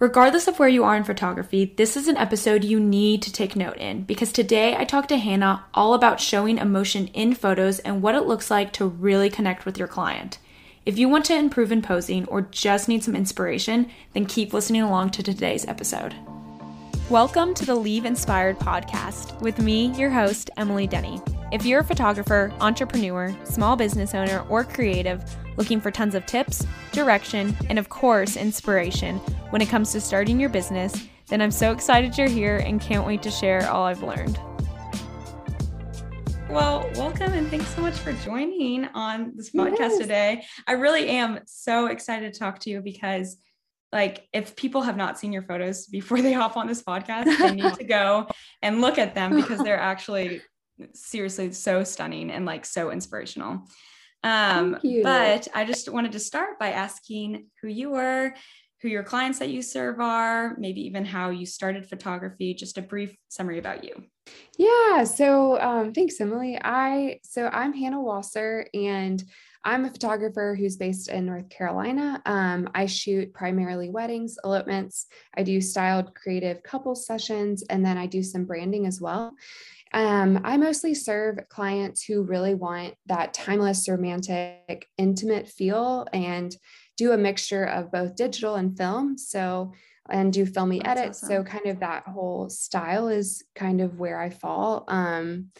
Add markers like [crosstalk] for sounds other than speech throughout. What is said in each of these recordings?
Regardless of where you are in photography, this is an episode you need to take note in because today I talked to Hannah all about showing emotion in photos and what it looks like to really connect with your client. If you want to improve in posing or just need some inspiration, then keep listening along to today's episode. Welcome to the Leave Inspired podcast with me, your host, Emily Denny. If you're a photographer, entrepreneur, small business owner, or creative looking for tons of tips, direction, and of course, inspiration when it comes to starting your business, then I'm so excited you're here and can't wait to share all I've learned. Well, welcome and thanks so much for joining on this podcast yes. today. I really am so excited to talk to you because like if people have not seen your photos before [laughs] they hop on this podcast, [laughs] they need to go and look at them because they're actually seriously so stunning and like so inspirational. Um, but I just wanted to start by asking who you were, who your clients that you serve are, maybe even how you started photography, just a brief summary about you. Yeah. So um, thanks, Emily. I so I'm Hannah Walser and I'm a photographer who's based in North Carolina. Um, I shoot primarily weddings, elopements. I do styled creative couple sessions, and then I do some branding as well. Um, I mostly serve clients who really want that timeless, romantic, intimate feel and do a mixture of both digital and film. So, and do filmy edits. Awesome. So, kind of that whole style is kind of where I fall. Um,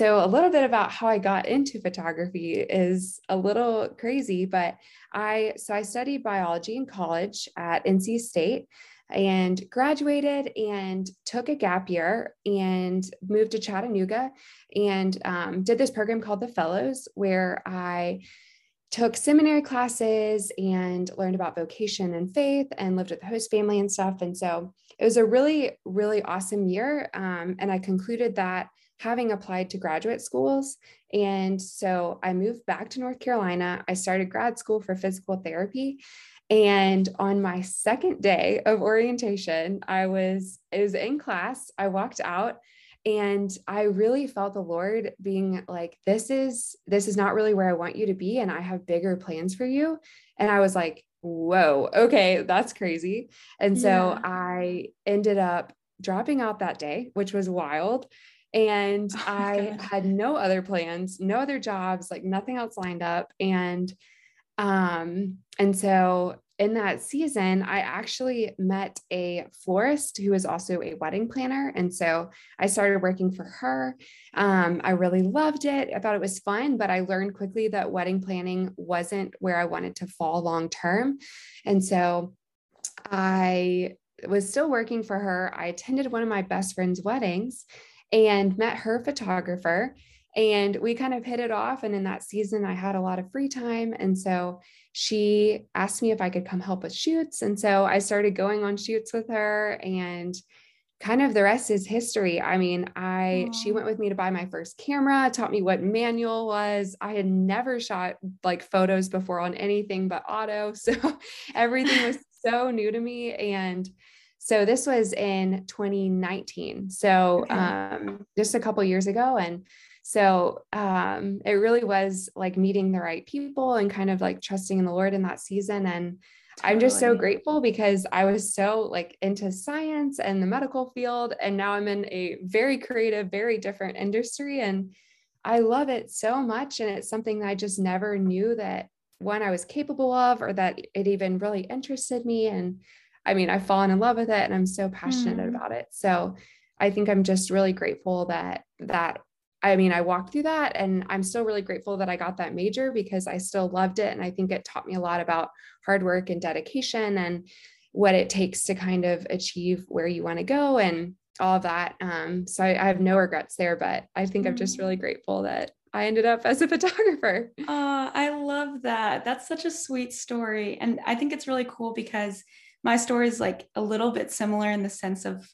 so, a little bit about how I got into photography is a little crazy, but I so I studied biology in college at NC State and graduated and took a gap year and moved to Chattanooga and um, did this program called the Fellows, where I took seminary classes and learned about vocation and faith and lived with the host family and stuff. And so it was a really, really awesome year. Um, and I concluded that having applied to graduate schools. And so I moved back to North Carolina. I started grad school for physical therapy. And on my second day of orientation, I was, it was in class. I walked out and I really felt the Lord being like, this is, this is not really where I want you to be. And I have bigger plans for you. And I was like, whoa, okay, that's crazy. And so yeah. I ended up dropping out that day, which was wild. And [laughs] oh, I God. had no other plans, no other jobs, like nothing else lined up. And um, and so in that season, I actually met a florist who is also a wedding planner. And so I started working for her. Um, I really loved it. I thought it was fun, but I learned quickly that wedding planning wasn't where I wanted to fall long term. And so I was still working for her. I attended one of my best friend's weddings and met her photographer and we kind of hit it off and in that season i had a lot of free time and so she asked me if i could come help with shoots and so i started going on shoots with her and kind of the rest is history i mean i Aww. she went with me to buy my first camera taught me what manual was i had never shot like photos before on anything but auto [laughs] so everything was so new to me and so this was in 2019 so okay. um, just a couple years ago and so um, it really was like meeting the right people and kind of like trusting in the Lord in that season. And Totally. I'm just so grateful because I was so like into science and the medical field. And now I'm in a very creative, very different industry. And I love it so much. And it's something that I just never knew that one I was capable of or that it even really interested me. And I mean, I've fallen in love with it and I'm so passionate mm. about it. So I think I'm just really grateful that that I mean, I walked through that and I'm still really grateful that I got that major because I still loved it. And I think it taught me a lot about hard work and dedication and what it takes to kind of achieve where you want to go and all of that. Um, so I, I, have no regrets there, but I think mm-hmm. I'm just really mm. grateful that I ended up as a [laughs] photographer. Uh, I love that. That's such a sweet story. And I think it's really cool because my story is like a little bit similar in the sense of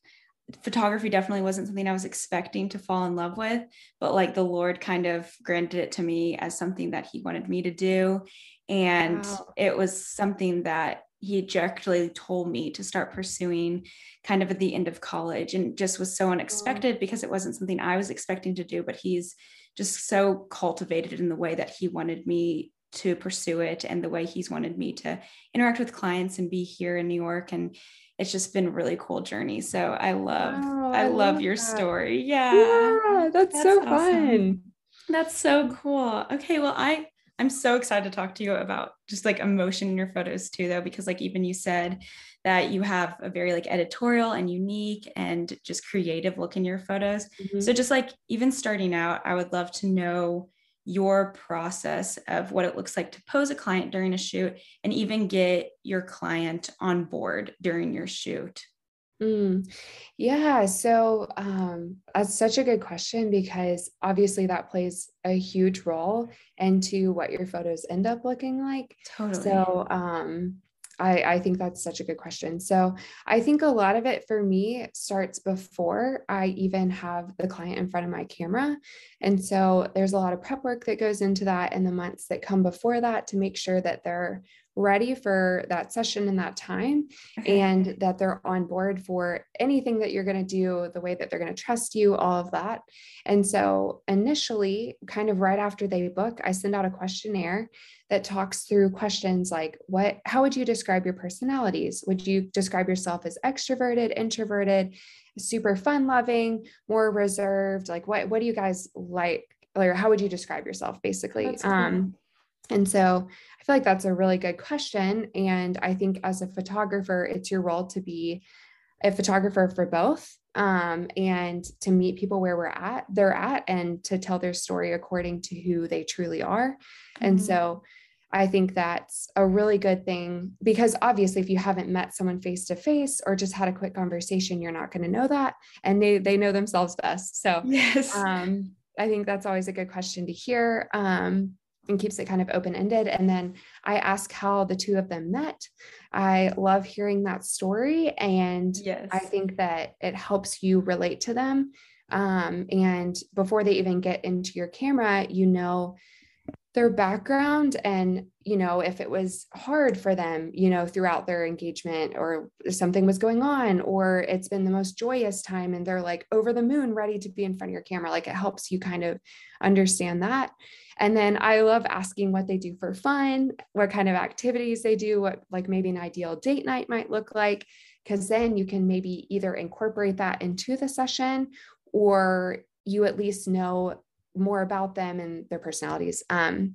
photography definitely wasn't something I was expecting to fall in love with, but like the Lord kind of granted it to me as something that He wanted me to do. And wow. it was something that He directly told me to start pursuing kind of at the end of college and just was so unexpected because it wasn't something I was expecting to do, but He's just so cultivated in the way that He wanted me to pursue it and the way he's wanted me to interact with clients and be here in New York and it's just been a really cool journey. So I love oh, I, I, love, love your story. Yeah. Yeah, that's, that's so awesome. fun. That's so cool. Okay, well I I'm so excited to talk to you about just like emotion in your photos too though because like even you said that you have a very like editorial and unique and just creative look in your photos. Mm-hmm. So just like even starting out, I would love to know your process of what it looks like to pose a client during a shoot and even get your client on board during your shoot? Mm, yeah, so um, that's such a good question because obviously that plays a huge role into what your photos end up looking like. Totally. So, um, I, I think that's such a good question. So I think a lot of it for me starts before I even have the client in front of my camera. And so there's a lot of prep work that goes into that in the months that come before that to make sure that they're ready for that session and that time okay. and that they're on board for anything that you're going to do the way that they're going to trust you all of that. And so initially kind of right after they book i send out a questionnaire that talks through questions like what how would you describe your personalities? Would you describe yourself as extroverted introverted super fun loving more reserved? Like what what do you guys like? Or how would you describe yourself? basically cool. um and so I feel like that's a really good question. And I think as a photographer, it's your role to be a photographer for both um, and to meet people where we're at, they're at, and to tell their story according to who they truly are. Mm-hmm. And so I think that's a really good thing because obviously if you haven't met someone face to face or just had a quick conversation, you're not going to know that. And they they know themselves best. So yes. um, I think that's always a good question to hear. Um, and keeps it kind of open ended. And then I ask how the two of them met. I love hearing that story. And yes. I think that it helps you relate to them. Um, and before they even get into your camera, you know their background and you know if it was hard for them you know throughout their engagement or something was going on or it's been the most joyous time and they're like over the moon ready to be in front of your camera like it helps you kind of understand that. And then I love asking what they do for fun, what kind of activities they do, what like maybe an ideal date night might look like, because then you can maybe either incorporate that into the session or you at least know more about them and their personalities. Um,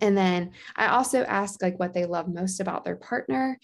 and then I also ask like what they love most about their partner.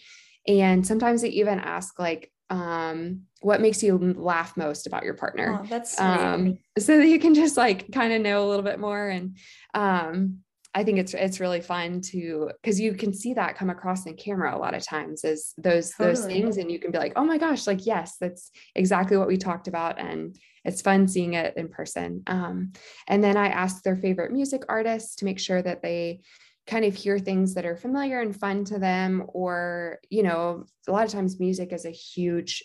And sometimes they even ask like, um, what makes you laugh most about your partner. Oh, that's um, so that you can just like kind of know a little bit more. And um, I think it's it's really fun to because you can see that come across in camera a lot of times as those totally. those things, and you can be like, oh my gosh, like yes, that's exactly what we talked about, and it's fun seeing it in person. Um, and then I ask their favorite music artists to make sure that they kind of hear things that are familiar and fun to them or you know a lot of times music is a huge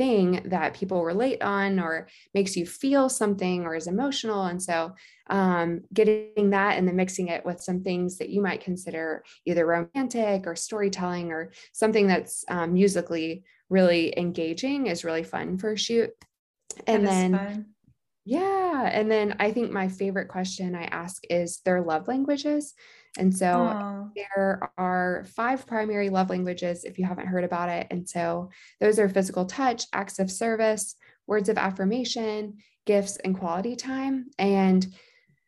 thing that people relate on or makes you feel something or is emotional. And so um, getting that and then mixing it with some things that you might consider either romantic or storytelling or something that's um, musically really engaging is really fun for a shoot. And then fun. yeah. And then i think my favorite question i ask is their love languages and so Aww. there are five primary love languages if you haven't heard about it. And so those are physical touch, acts of service, words of affirmation, gifts, and quality time. And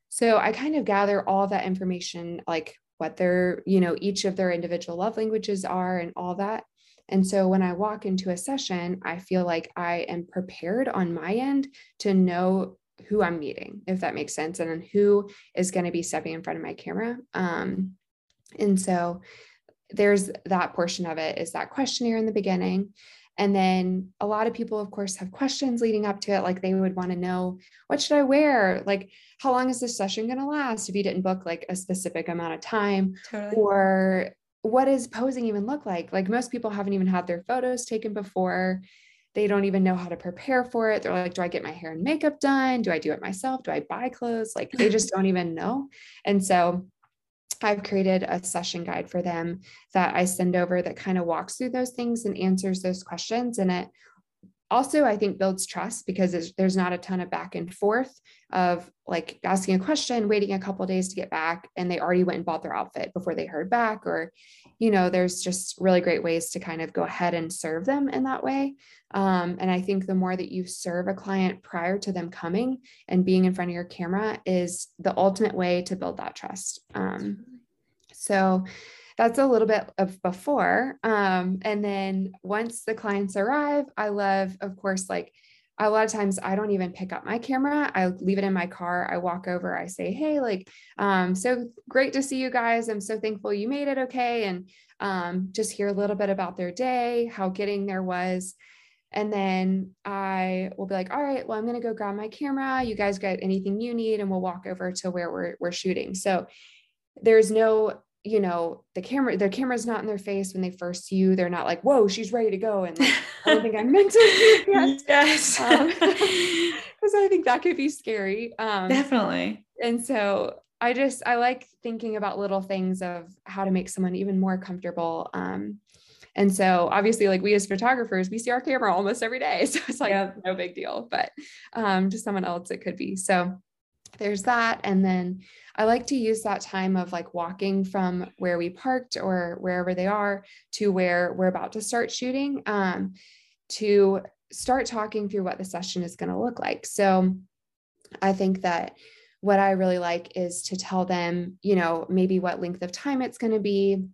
so I kind of gather all that information, like what their, you know, each of their individual love languages are and all that. And so when I walk into a session, I feel like I am prepared on my end to know who I'm meeting, if that makes sense, and then who is going to be stepping in front of my camera. Um, and so there's that portion of it is that questionnaire in the beginning. And then a lot of people, of course, have questions leading up to it. Like they would want to know, what should I wear? Like, how long is this session going to last if you didn't book like a specific amount of time? Totally. Or what does posing even look like? Like most people haven't even had their photos taken before. They don't even know how to prepare for it. They're like, do I get my hair and makeup done? Do I do it myself? Do I buy clothes? Like they just [laughs] don't even know. And so I've created a session guide for them that I send over that kind of walks through those things and answers those questions. And it also i think builds trust because there's not a ton of back and forth of like asking a question waiting a couple days to get back and they already went and bought their outfit before they heard back or you know there's just really great ways to kind of go ahead and serve them in that way um, and i think the more that you serve a client prior to them coming and being in front of your camera is the ultimate way to build that trust um, so that's a little bit of before. Um, and then once the clients arrive, I love, of course, like a lot of times I don't even pick up my camera. I leave it in my car. I walk over, I say, Hey, like, um, so great to see you guys. I'm so thankful you made it okay. And um, just hear a little bit about their day, how getting there was. And then I will be like, all right, well, I'm to go grab my camera. You guys get anything you need, and we'll walk over to where we're, we're shooting. So there's no you know the camera their camera's not in their face when they first see you. They're not like whoa she's ready to go and like, i don't think i'm meant to [laughs] yes. Because um, [laughs] i think that could be scary um, definitely. and so i just i like thinking about little things of how to make someone even more comfortable um, and so obviously like we as photographers we see our camera almost every day [laughs] so it's like no big deal but um, to someone else it could be so there's that and then I like to use that time of like walking from where we parked or wherever they are to where we're about to start shooting um, to start talking through what the session is going to look like. So I think that what I really like is to tell them, you know, maybe what length of time it's going to be,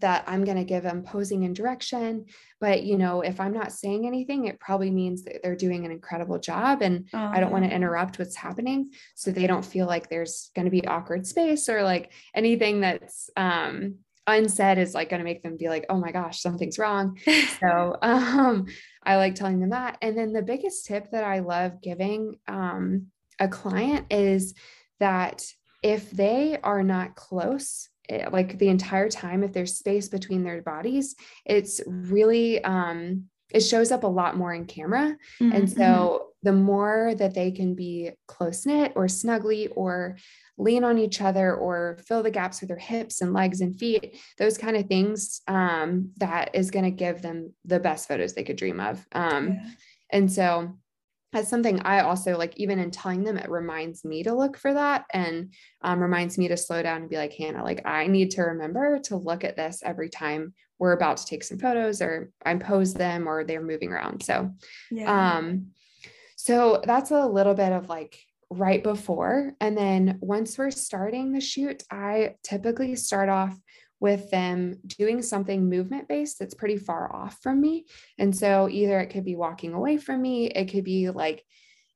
that I'm going to give them posing and direction. But, you know, if I'm not saying anything, it probably means that they're doing an incredible job. And oh, I don't want to interrupt what's happening. So they don't feel like there's going to be awkward space or like anything that's, um, unsaid is like going to make them be like, oh my gosh, something's wrong. [laughs] so um, I like telling them that. And then the biggest tip that I love giving um, a client is that if they are not close like the entire time if there's space between their bodies it's really um it shows up a lot more in camera mm-hmm. and so the more that they can be close knit or snuggly or lean on each other or fill the gaps with their hips and legs and feet those kind of things um, that is going to give them the best photos they could dream of um, yeah. and so that's something I also like, even in telling them, it reminds me to look for that and um, reminds me to slow down and be like, Hannah, like, I need to remember to look at this every time we're about to take some photos or I pose them or they're moving around. So, yeah. um, so that's a little bit of like right before. And then once we're starting the shoot, I typically start off with them doing something movement based that's pretty far off from me. And so either it could be walking away from me, it could be like,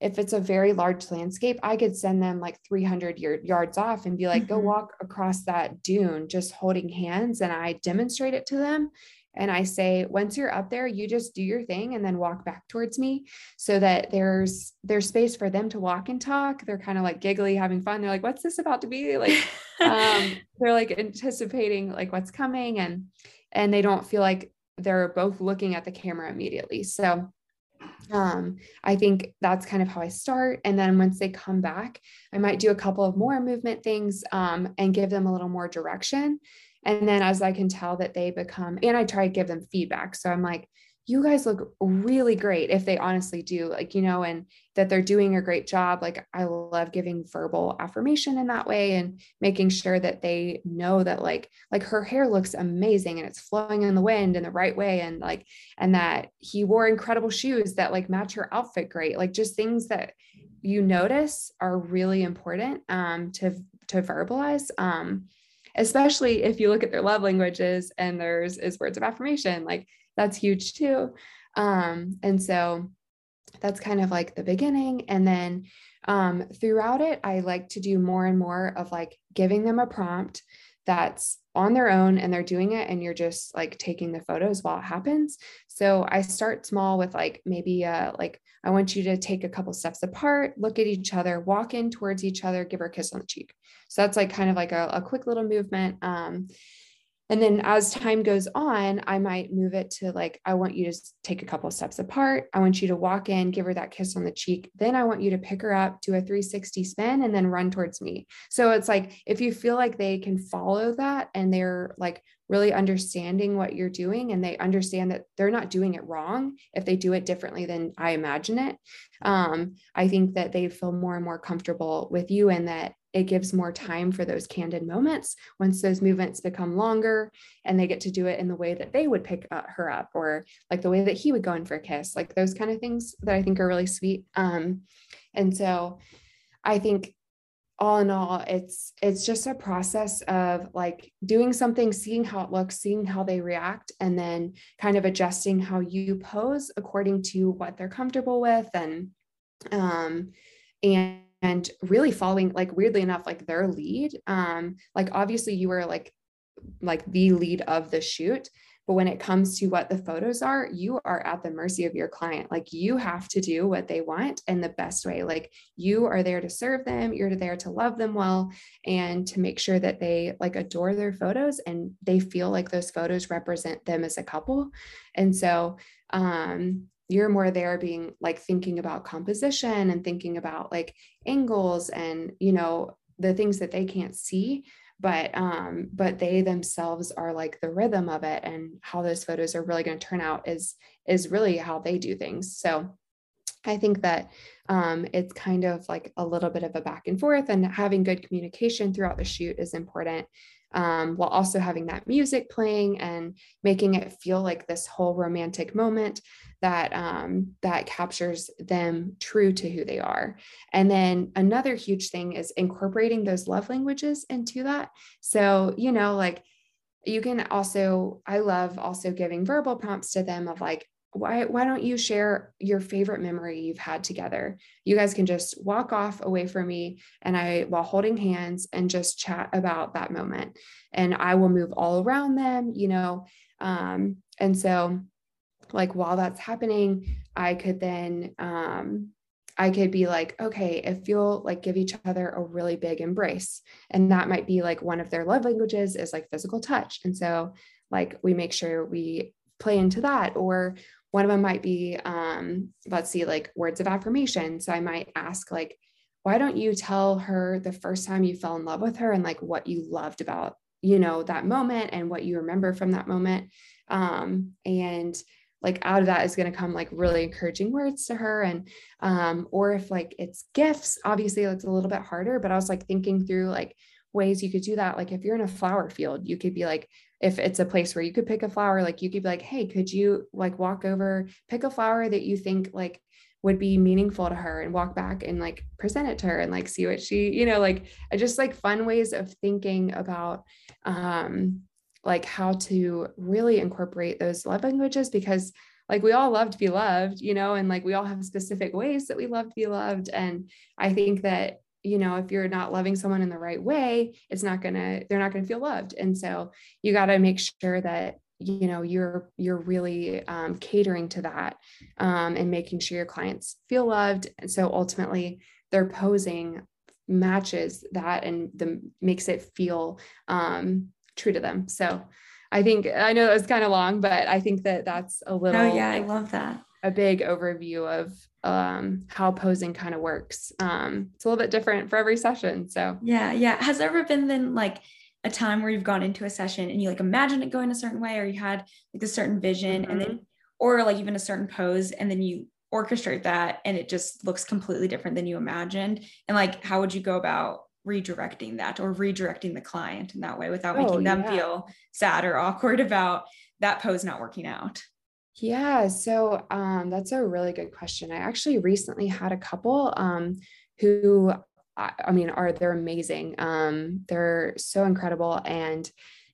if it's a very large landscape, I could send them like 300 yards off and be like, mm-hmm. go walk across that dune just holding hands. And I demonstrate it to them. And I say, once you're up there, you just do your thing and then walk back towards me so that there's there's space for them to walk and talk. They're kind of like giggly, having fun. They're like, what's this about to be? Like [laughs] um, they're like anticipating like what's coming and and they don't feel like they're both looking at the camera immediately. So um, I think that's kind of how I start. And then once they come back, I might do a couple of more movement things um, and give them a little more direction. And then as I can tell that they become, and I try to give them feedback. So I'm like, you guys look really great if they honestly do, like, you know, and that they're doing a great job. Like, I love giving verbal affirmation in that way and making sure that they know that, like, like her hair looks amazing and it's flowing in the wind in the right way. And like, and that he wore incredible shoes that like match her outfit great. Like, just things that you notice are really important um, to, to verbalize. Um, especially if you look at their love languages and theirs is words of affirmation like that's huge too. Um, and so that's kind of like the beginning. And then um, throughout it i like to do more and more of like giving them a prompt that's on their own and they're doing it and you're just like taking the photos while it happens. So i start small with like maybe uh like i want you to take a couple steps apart look at each other walk in towards each other give her a kiss on the cheek. So that's like kind of like a, a quick little movement um and then as time goes on, I might move it to like, I want you to take a couple steps apart. I want you to walk in, give her that kiss on the cheek. Then I want you to pick her up, do a 360 spin, and then run towards me. So it's like, if you feel like they can follow that and they're like really understanding what you're doing and they understand that they're not doing it wrong if they do it differently than I imagine it. Um, I think that they feel more and more comfortable with you and that it gives more time for those candid moments once those movements become longer and they get to do it in the way that they would pick her up or like the way that he would go in for a kiss like those kind of things that i think are really sweet um, and so i think all in all it's it's just a process of like doing something seeing how it looks seeing how they react and then kind of adjusting how you pose according to what they're comfortable with and um and and really following like weirdly enough like their lead um like obviously you were like like the lead of the shoot but when it comes to what the photos are, you are at the mercy of your client. Like you have to do what they want in the best way. Like you are there to serve them, you're there to love them well and to make sure that they like adore their photos and they feel like those photos represent them as a couple. And so, um, you're more there being like thinking about composition and thinking about like angles and you know the things that they can't see but um but they themselves are like the rhythm of it and how those photos are really going to turn out is is really how they do things. So I think that um, it's kind of like a little bit of a back and forth, and having good communication throughout the shoot is important um, while also having that music playing and making it feel like this whole romantic moment that um, that captures them true to who they are. And then another huge thing is incorporating those love languages into that. So you know, like you can also i love also giving verbal prompts to them of like why why don't you share your favorite memory you've had together you guys can just walk off away from me and i while holding hands and just chat about that moment and i will move all around them you know um and so like while that's happening i could then um I could be like, okay, if you'll like give each other a really big embrace. And that might be like one of their love languages is like physical touch. And so, like, we make sure we play into that. Or one of them might be, um, let's see, like words of affirmation. So I might ask, like, why don't you tell her the first time you fell in love with her and like what you loved about, you know, that moment and what you remember from that moment? Um, and like out of that is going to come like really encouraging words to her and um or if like it's gifts obviously it's a little bit harder but i was like thinking through like ways you could do that. Like if you're in a flower field you could be like if it's a place where you could pick a flower like you could be like hey could you like walk over pick a flower that you think like would be meaningful to her and walk back and like present it to her and like see what she you know like just like fun ways of thinking about um like how to really incorporate those love languages because like we all love to be loved you know and like we all have specific ways that we love to be loved. And i think that you know if you're not loving someone in the right way it's not gonna they're not gonna feel loved. And so you got to make sure that you know you're you're really um, catering to that um, and making sure your clients feel loved. And so ultimately their posing matches that and the makes it feel um, true to them. So i think i know that was kind of long but i think that that's a little oh yeah i love that a big overview of um, how posing kind of works. Um, it's a little bit different for every session. So yeah, yeah. Has there ever been then like a time where you've gone into a session and you like imagine it going a certain way, or you had like a certain vision, mm-hmm. and then, mm-hmm. or like even a certain pose, and then you orchestrate that, and it just looks completely different than you imagined. And like, how would you go about redirecting that or redirecting the client in that way without oh, making them yeah. feel sad or [laughs] awkward about that pose not working out? Yeah, so um, that's a really good question. I actually recently had a couple um, who, I, I, mean, are they're amazing. Um, they're so incredible, and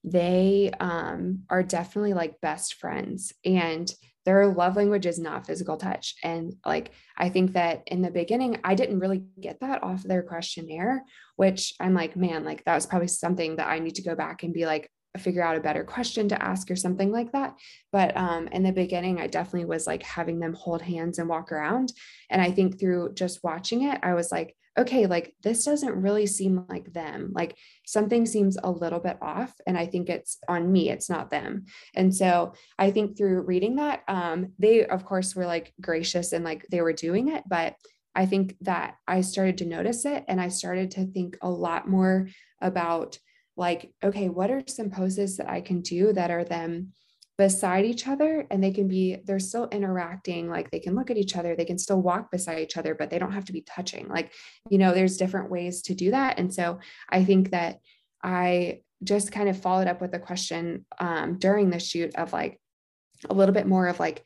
they um, are definitely like best friends. And their love language is not physical touch. And like, I think that in the beginning, I didn't really get that off their questionnaire, which I'm like, man, like that was probably something that I need to go back and be like, figure out a better question to ask or something like that. But um, in the beginning, I definitely was like having them hold hands and walk around. And I think through just watching it, I was like, okay, like this doesn't really seem like them. Like something seems a little bit off. And I think it's on me, it's not them. And so I think through reading that, um, they, of course, were like gracious and like they were doing it. But I think that I started to notice it and I started to think a lot more about like, okay, what are some poses that I can do that are them beside each other? And they can be they're still interacting like they can look at each other they can still walk beside each other but they don't have to be touching. Like you know there's different ways to do that. And so i think that i just kind of followed up with a question um, during the shoot of like a little bit more of like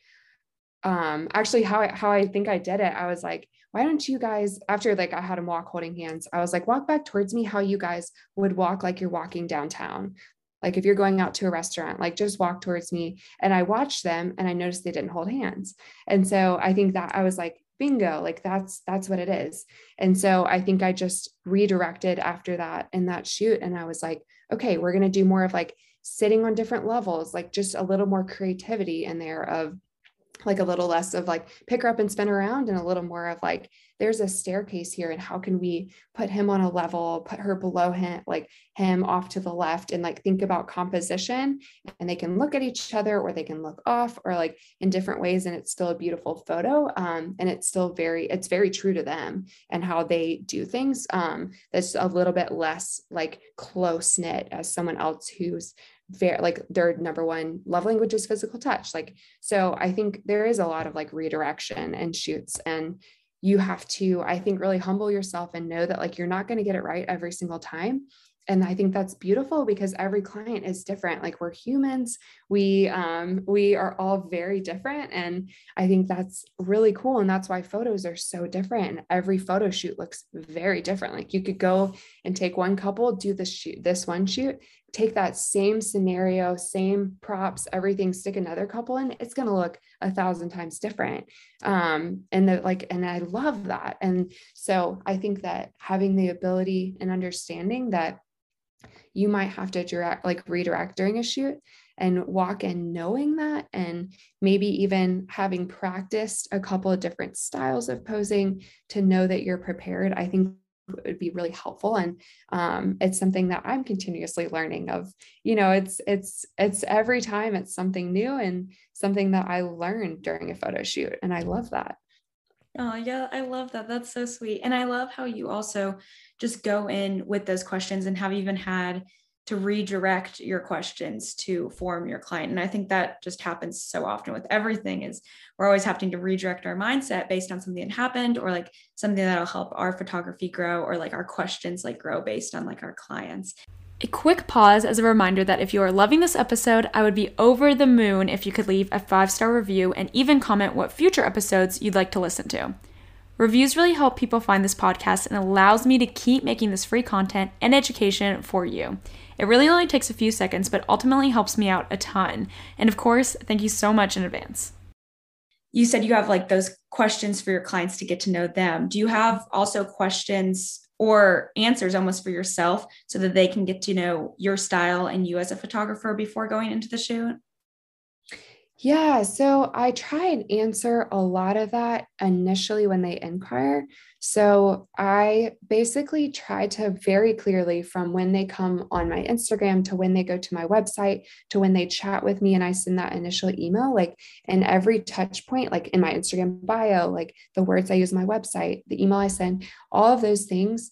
um actually how I, how I think I did it I was like why don't you guys after like I had them walk holding hands I was like walk back towards me how you guys would walk like you're walking downtown. Like if you're going out to a restaurant like just walk towards me. And I watched them and I noticed they didn't hold hands. And so I think that I was like bingo like that's that's what it is. And so I think I just redirected after that in that shoot and I was like okay we're going to do more of like sitting on different levels like just a little more creativity in there of like a little less of like pick her up and spin around and a little more of like there's a staircase here and how can we put him on a level put her below him like him off to the left and like think about composition and they can look at each other or they can look off or like in different ways and it's still a beautiful photo um, and it's still very it's very true to them and how they do things um, that's a little bit less like close knit as someone else who's very like their number one love language is physical touch. Like so i think there is a lot of like redirection and shoots and you have to i think really humble yourself and know that like you're not going to get it right every single time. And i think that's beautiful because every client is different. Like we're humans. We um we are all very different. And i think that's really cool. And that's why photos are so different. And every photo shoot looks very different. Like you could go and take one couple do this shoot this one shoot take that same scenario same props everything stick another couple in it's going to look a thousand times different. Um and that like and i love that. And so i think that having the ability and understanding that you might have to direct like redirect during a shoot and walk in knowing that and maybe even having practiced a couple of different styles of posing to know that you're prepared i think would be really helpful and um, it's something that i'm continuously learning of you know it's it's it's every time it's something new and something that i learned during a photo shoot and i love that Oh, yeah, I love that. That's so sweet. And I love how you also just go in with those questions and have even had to redirect your questions to form your client. And I think that just happens so often with everything is we're always having to redirect our mindset based on something that happened or like something that'll help our photography grow or like our questions like grow based on like our clients. A quick pause as a reminder that if you are loving this episode, I would be over the moon if you could leave a five star review and even comment what future episodes you'd like to listen to. Reviews really help people find this podcast and allows me to keep making this free content and education for you. It really only takes a few seconds, but ultimately helps me out a ton. And of course, thank you so much in advance. You said you have like those questions for your clients to get to know them. Do you have also questions or answers almost for yourself so that they can get to know your style and you as a photographer before going into the shoot? Yeah, so I try and answer a lot of that initially when they inquire. So I basically try to very clearly from when they come on my Instagram to when they go to my website to when they chat with me and I send that initial email, like in every touch point, like in my Instagram bio, like the words I use my website, the email I send, all of those things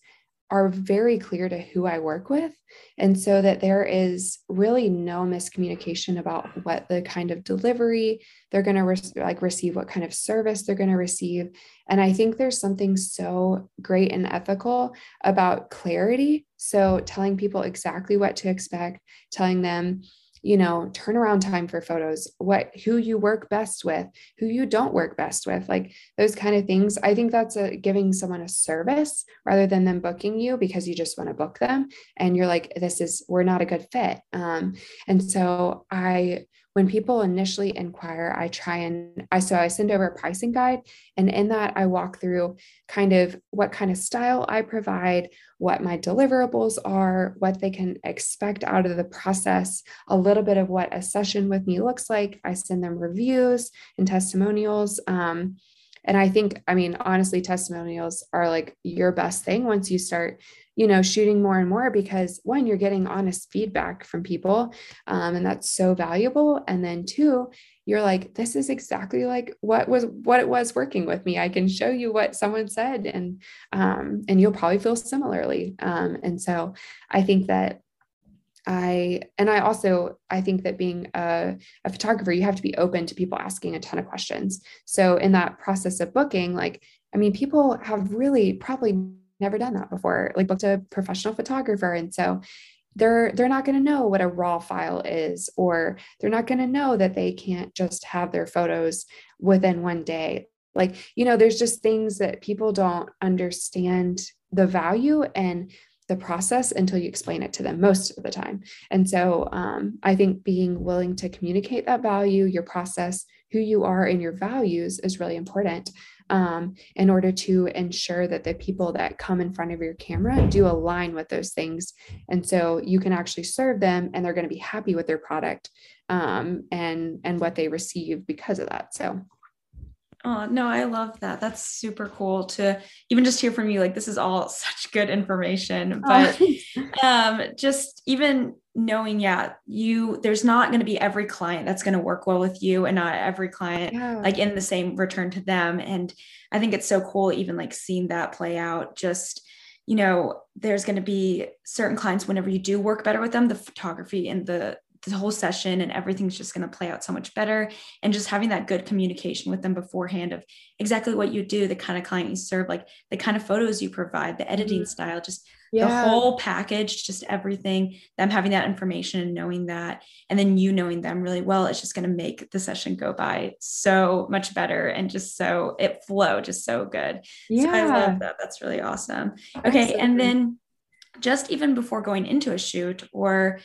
are very clear to who I work with. And so that there is really no miscommunication about what the kind of delivery they're going to re- like receive, what kind of service they're going to receive. And I think there's something so great and ethical about clarity. So telling people exactly what to expect, telling them, you know turnaround time for photos what who you work best with who you don't work best with like those kind of things. I think that's a giving someone a service rather than them booking you because you just want to book them. And you're like this is we're not a good fit. Um, and so i when people initially inquire, I try and I so I send over a pricing guide. And in that, I walk through kind of what kind of style I provide, what my deliverables are, what they can expect out of the process, a little bit of what a session with me looks like. I send them reviews and testimonials. Um, and I think, I mean, honestly, testimonials are like your best thing once you start you know shooting more and more because one you're getting honest feedback from people um, and that's so valuable. And then two you're like this is exactly like what was what it was working with me. I can show you what someone said and um, and you'll probably feel similarly. Um, and so i think that I and I also I think that being a, a, photographer, you have to be open to people asking a ton of questions. So in that process of booking, like I mean, people have really probably never done that before, like booked a professional photographer, and so they're they're not going to know what a raw file is, or they're not going to know that they can't just have their photos within one day. Like you know, there's just things that people don't understand the value and the process until you explain it to them most of the time. And so um, I think being willing to communicate that value, your process, who you are, and your values is really important um, in order to ensure that the people that come in front of your camera do align with those things. And so you can actually serve them and they're going to be happy with their product um, and, and what they receive because of that. So Oh, no, I love that. That's super cool to even just hear from you. Like, this is all [laughs] such good information, but oh. um, just even knowing, yeah, you, there's not going to be every client that's going to work well with you and not every client yeah. like in the same return to them. And I think it's so cool, even like seeing that play out. Just, you know, there's going to be certain clients whenever you do work better with them, the photography and the the whole session and everything's just going to play out so much better and just having that good communication with them beforehand of exactly what you do the kind of client you serve like the kind of photos you provide the editing mm-hmm. style just yeah. the whole package just everything them having that information and knowing that and then you knowing them really well it's just going to make the session go by so much better and just so it flow just so good yeah so i love that that's really awesome okay Absolutely. and then just even before going into a shoot or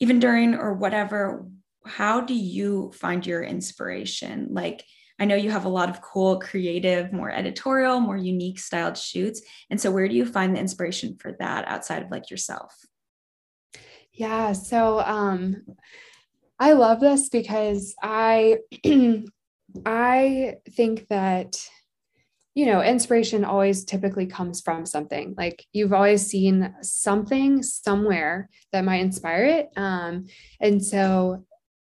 even during or whatever, how do you find your inspiration? Like, I know you have a lot of cool, creative, more editorial, more unique styled shoots. And so, where do you find the inspiration for that outside of like yourself? Yeah. So, um, I love this because I, [clears throat] I think that you know, inspiration always typically comes from something. Like you've always seen something somewhere that might inspire it. Um, and so,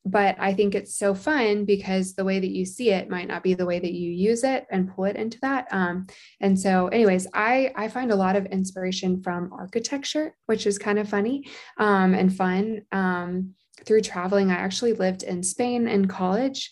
but I think it's so fun because the way that you see it might not be the way that you use it and pull it into that. Um, and so, anyways, I I find a lot of inspiration from architecture, which is kind of funny um, and fun. Um, through traveling, I actually lived in Spain in college,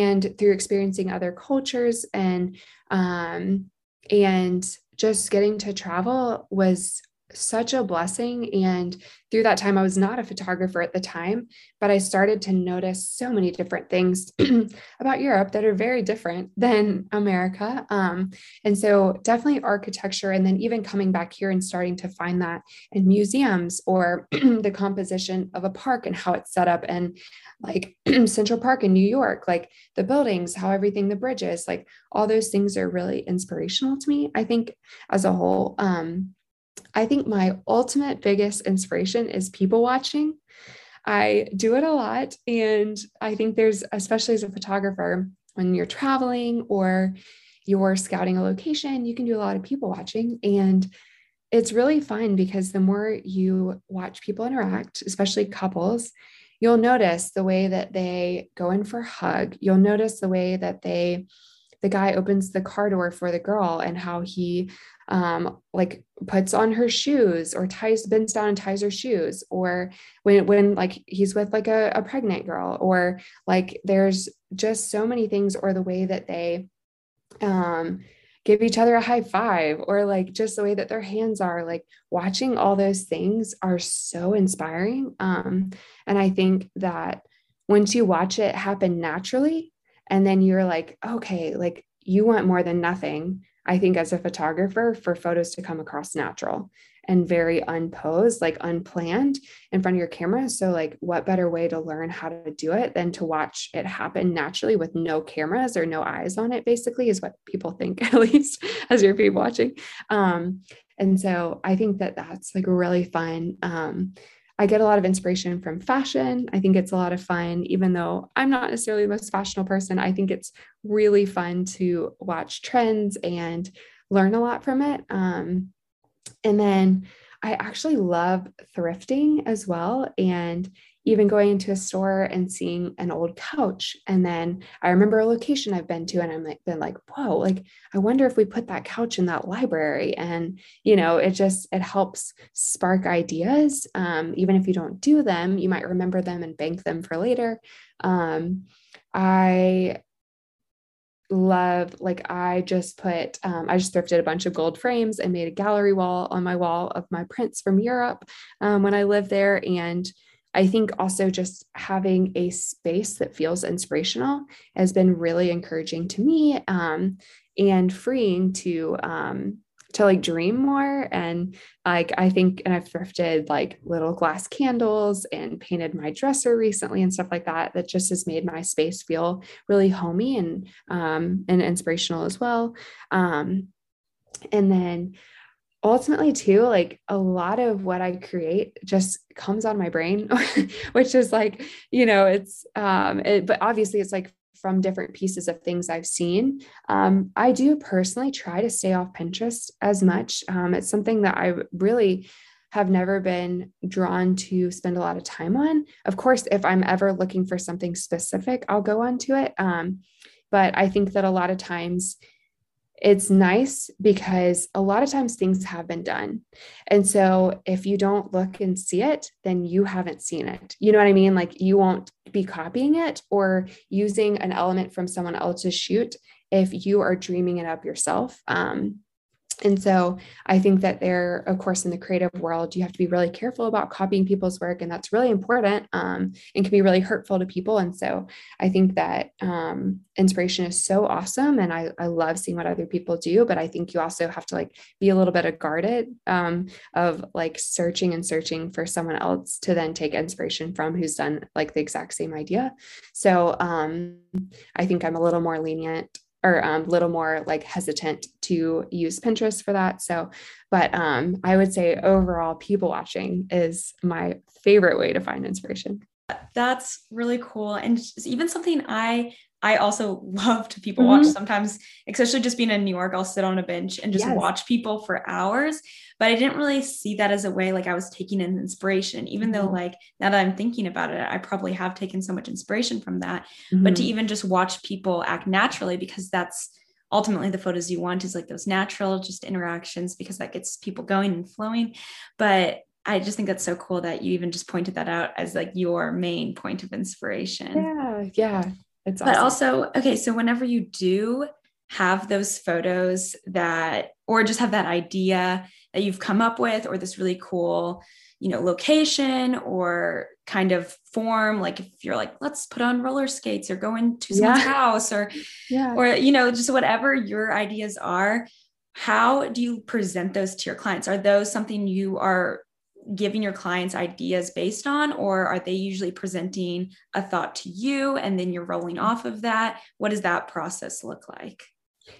and through experiencing other cultures and um, and just getting to travel was such a blessing. And through that time, I was not a photographer at the time, but I started to notice so many different things [clears throat] about Europe that are very different than America. Um, and so, definitely architecture, and then even coming back here and starting to find that in museums or [clears throat] the composition of a park and how it's set up, and like [clears throat] Central Park in New York, like the buildings, how everything, the bridges, like all those things are really inspirational to me. I think as a whole. Um, I think my ultimate biggest inspiration is people watching. I do it a lot. And I think there's, especially as a photographer, when you're traveling or you're scouting a location, you can do a lot of people watching. And it's really fun because the more you watch people interact, especially couples, you'll notice the way that they go in for a hug. You'll notice the way that they, the guy opens the car door for the girl and how he um, like puts on her shoes or ties bends down and ties her shoes or when when like he's with like a, a pregnant girl or like there's just so many things or the way that they um give each other a high five or like just the way that their hands are like watching all those things are so inspiring. Um and i think that once you watch it happen naturally and then you're like okay like you want more than nothing I think as a photographer for photos to come across natural and very unposed, like unplanned in front of your camera. So, like, what better way to learn how to do it than to watch it happen naturally with no cameras or no eyes on it, basically, is what people think, [laughs] at least as you're people watching. Um, and so, I think that that's like really fun. Um, I get a lot of inspiration from fashion. I think it's a lot of fun, even though I'm not necessarily the most fashionable person. I think it's really fun to watch trends and learn a lot from it. Um, and then I actually love thrifting as well. And even going into a store and seeing an old couch. And then I remember a location I've been to and I'm like, been like, whoa, like, I wonder if we put that couch in that library. And, you know, it just, it helps spark ideas. Um, even if you don't do them, you might remember them and bank them for later. Um, I love like i just put um, i just thrifted a bunch of gold frames and made a gallery wall on my wall of my prints from europe um, when i lived there and i think also just having a space that feels inspirational has been really encouraging to me um, and freeing to um, to like dream more. And like i think and i've thrifted like little glass candles and painted my dresser recently and stuff like that that just has made my space feel really homey and um and inspirational as well. Um and then ultimately too like a lot of what i create just comes on my brain [laughs] which is like you know it's um it, but obviously it's like from different pieces of things I've seen. Um, I do personally try to stay off Pinterest as much. Um, it's something that I really have never been drawn to spend a lot of time on. Of course, if I'm ever looking for something specific, I'll go onto it. Um, but I think that a lot of times it's nice because a lot of times things have been done. And so if you don't look and see it, then you haven't seen it. You know what I mean? Like you won't be copying it or using an element from someone else's shoot if you are dreaming it up yourself. Um, and so I think that there, of course, in the creative world, you have to be really careful about copying people's work, and that's really important um, and can be really hurtful to people. And so I think that um, inspiration is so awesome, and I, I love seeing what other people do. But I think you also have to like be a little bit guarded um, of like searching and searching for someone else to then take inspiration from who's done like the exact same idea. So um, I think I'm a little more lenient or a um, little more like hesitant to use Pinterest for that. So, but um, I would say overall, people watching is my favorite way to find inspiration. That's really cool. And even something I I also [laughs] love to people mm-hmm. watch sometimes, especially just being in New York, I'll sit on a bench and just yes. watch people for hours. But I didn't really see that as a way like I was taking in inspiration, even mm-hmm. though, like, now that I'm thinking about it, I probably have taken so much inspiration from that. Mm-hmm. But to mm-hmm. even just watch people act naturally, because that's ultimately the photos you want is like those natural just interactions, because that gets people going and flowing. But I just think that's so cool that you even just pointed that out as like your main point of inspiration. Yeah, yeah. It's awesome. but also okay. So whenever you do have those photos that, or just have that idea that you've come up with, or this really cool, you know, location or kind of form, like if you're like, let's put on roller skates or go into someone's yeah. house or, yeah. or you know, just whatever your ideas are. How do you present those to your clients? Are those something you are giving your clients ideas based on or are they usually presenting a thought to you and then you're rolling off of that? What does that process look like?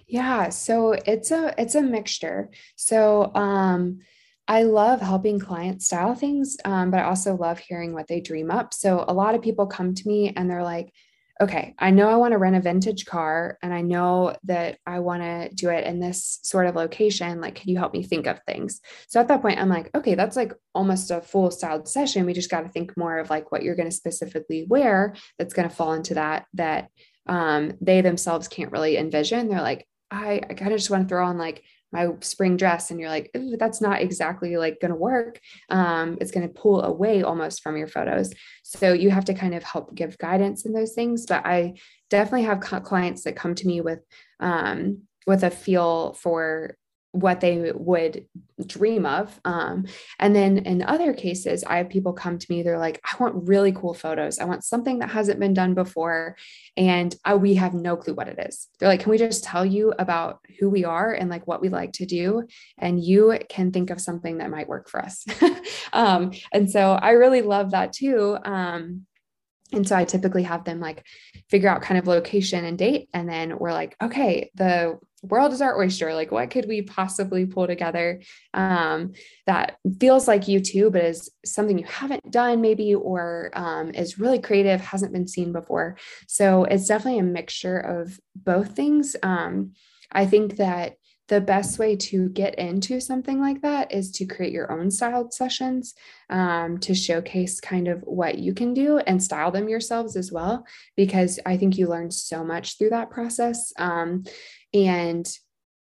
Yeah so it's a it's a mixture. So um I love helping clients style things, um, but I also love hearing what they dream up. So a lot of people come to me and they're like, okay, I know I want to rent a vintage car and I know that I want to do it in this sort of location. Like, can you help me think of things? So at that point, I'm like, okay, that's like almost a full styled session. We just got to think more of like what you're going to specifically wear that's going to fall into that, that um, they themselves can't really envision. They're like, I, I kind of just want to throw on like my spring dress and you're like that's not exactly like going to work um, it's going to pull away almost from your photos. So you have to kind of help give guidance in those things but i definitely have clients that come to me with um, with a feel for what they would dream of. Um, and then in other cases, I have people come to me, they're like, I want really cool photos. I want something that hasn't been done before. And I, we have no clue what it is. They're like, can we just tell you about who we are and like what we like to do? And you can think of something that might work for us. [laughs] um, and so I really love that too. Um, and so I typically have them like figure out kind of location and date. And then we're like, okay, the world is our oyster. Like, what could we possibly pull together um, that feels like you too, but is something you haven't done maybe, or um, is really creative, hasn't been seen before. So it's definitely a mixture of both things. Um, I think that the best way to get into something like that is to create your own styled sessions um, to showcase kind of what you can do and style them yourselves as well, because I think you learn so much through that process. Um, and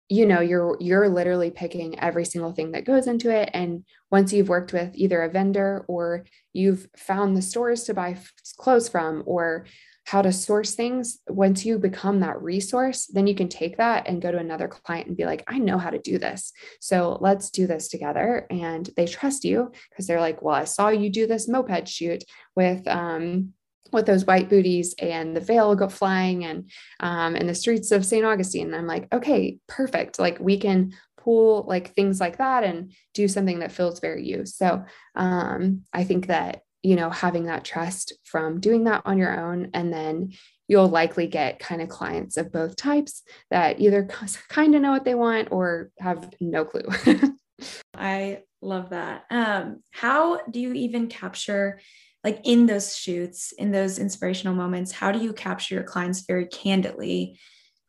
you know you're you're literally picking every single thing that goes into it. And once you've worked with either a vendor or you've found the stores to buy clothes from or how to source things once you become that resource then you can take that and go to another client and be like i know how to do this. So let's do this together. And they trust you because they're like well i saw you do this moped shoot with um, with those white booties and the veil go flying and um, in the streets of St. Augustine. And I'm like, okay, perfect. Like we can pull like things like that and do something that feels very you. So um, I think that, you know, having that trust from doing that on your own and then you'll likely get kind of clients of both types that either kind of know what they want or have no clue. [laughs] I love that. Um, how do you even capture like in those shoots, in those inspirational moments, how do you capture your clients very candidly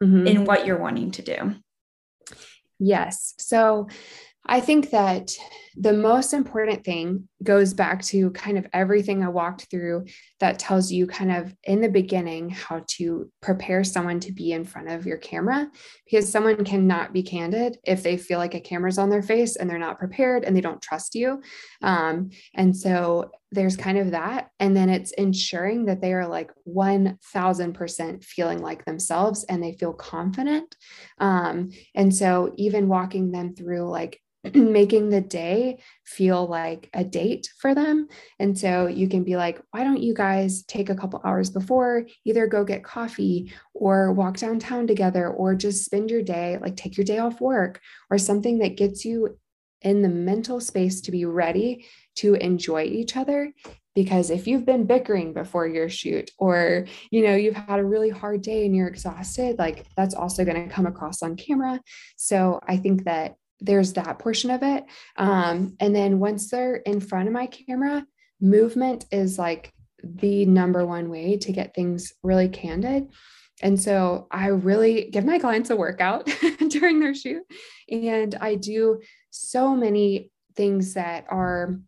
mm-hmm. in what you're wanting to do? Yes. So I think that the most important thing goes back to kind of everything I walked through that tells you kind of in the beginning how to prepare someone to be in front of your camera because someone cannot be candid if they feel like a camera's on their face and they're not prepared and they don't trust you. Um, and so there's kind of that. And then it's ensuring that they are like 1000% feeling like themselves and they feel confident. Um, and so even walking them through like [clears throat] making the day feel like a date for them. And so you can be like, why don't you guys take a couple hours before, either go get coffee or walk downtown together, or just spend your day, like take your day off work or something that gets you in the mental space to be ready to enjoy each other because if you've been bickering before your shoot or you know you've had a really hard day and you're exhausted like that's also going to come across on camera so i think that there's that portion of it. Um, and then once they're in front of my camera, movement is like the number one way to get things really candid. And so I really give my clients a workout [laughs] during their shoot. And I do so many things that are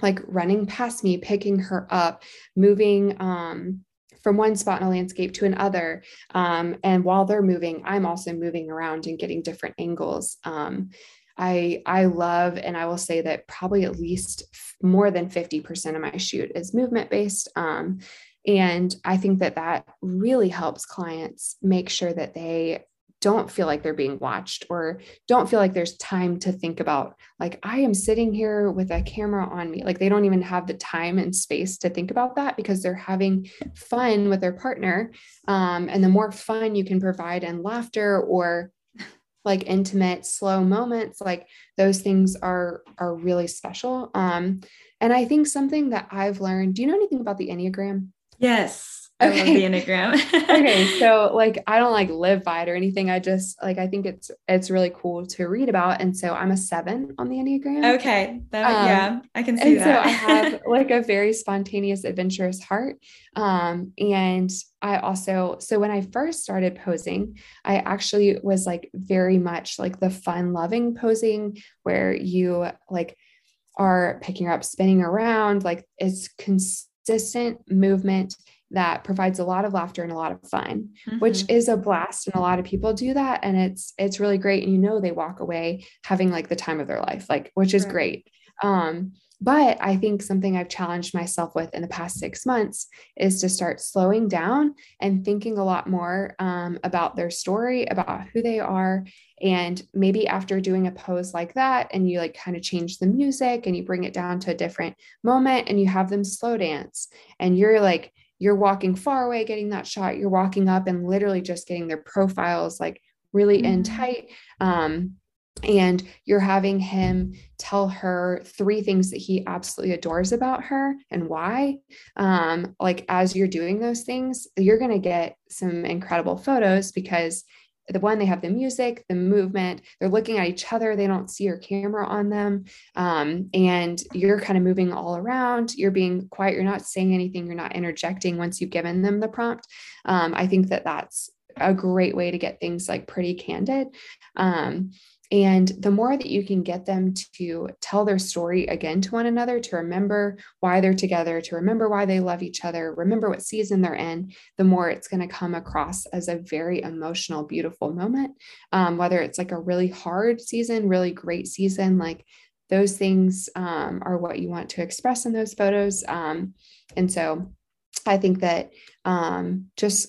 like running past me, picking her up, moving um, from one spot in a landscape to another. Um, and while they're moving, I'm also moving around and getting different angles. Um, I I love, and I will say that probably at least more than 50% of my shoot is movement based. Um, and I think that that really helps clients make sure that they don't feel like they're being watched or don't feel like there's time to think about like i am sitting here with a camera on me like they don't even have the time and space to think about that because they're having fun with their partner um, and the more fun you can provide and laughter or like intimate slow moments like those things are are really special. Um and i think something that i've learned do you know anything about the enneagram? Yes I okay. love the Enneagram. [laughs] [laughs] okay. So like I don't like live by it or anything. I just like I think it's it's really cool to read about. And so I'm a seven on the Enneagram. Okay. That, um, yeah, I can see and that. so I have [laughs] like a very spontaneous, adventurous heart. Um, and I also, so when I first started posing, I actually was like very much like the fun loving posing where you like are picking up, spinning around, like it's consistent movement that provides a lot of laughter and a lot of fun mm-hmm. which is a blast and a lot of people do that and it's it's really great and you know they walk away having like the time of their life like which is right. great um but I think something I've challenged myself with in the past six months is to start slowing down and thinking a lot more um, about their story, about who they are. And maybe after doing a pose like that, and you like kind of change the music and you bring it down to a different moment and you have them slow dance, and you're like, you're walking far away getting that shot you're walking up and literally just getting their profiles like really mm-hmm. in tight um, and you're having him tell her three things that he absolutely adores about her and why um, like as you're doing those things you're going to get some incredible photos because the one they have the music the movement they're looking at each other they don't see your camera on them um, and you're kind of moving all around you're being quiet you're not saying anything you're not interjecting once you've given them the prompt um, i think that that's a great way to get things like pretty candid. Um, and the more that you can get them to tell their story again to one another, to remember why they're together, to remember why they love each other, remember what season they're in, the more it's going to come across as a very emotional, beautiful moment. Um, whether it's like a really hard season, really great season, like those things um, are what you want to express in those photos. Um, and so I think that um, just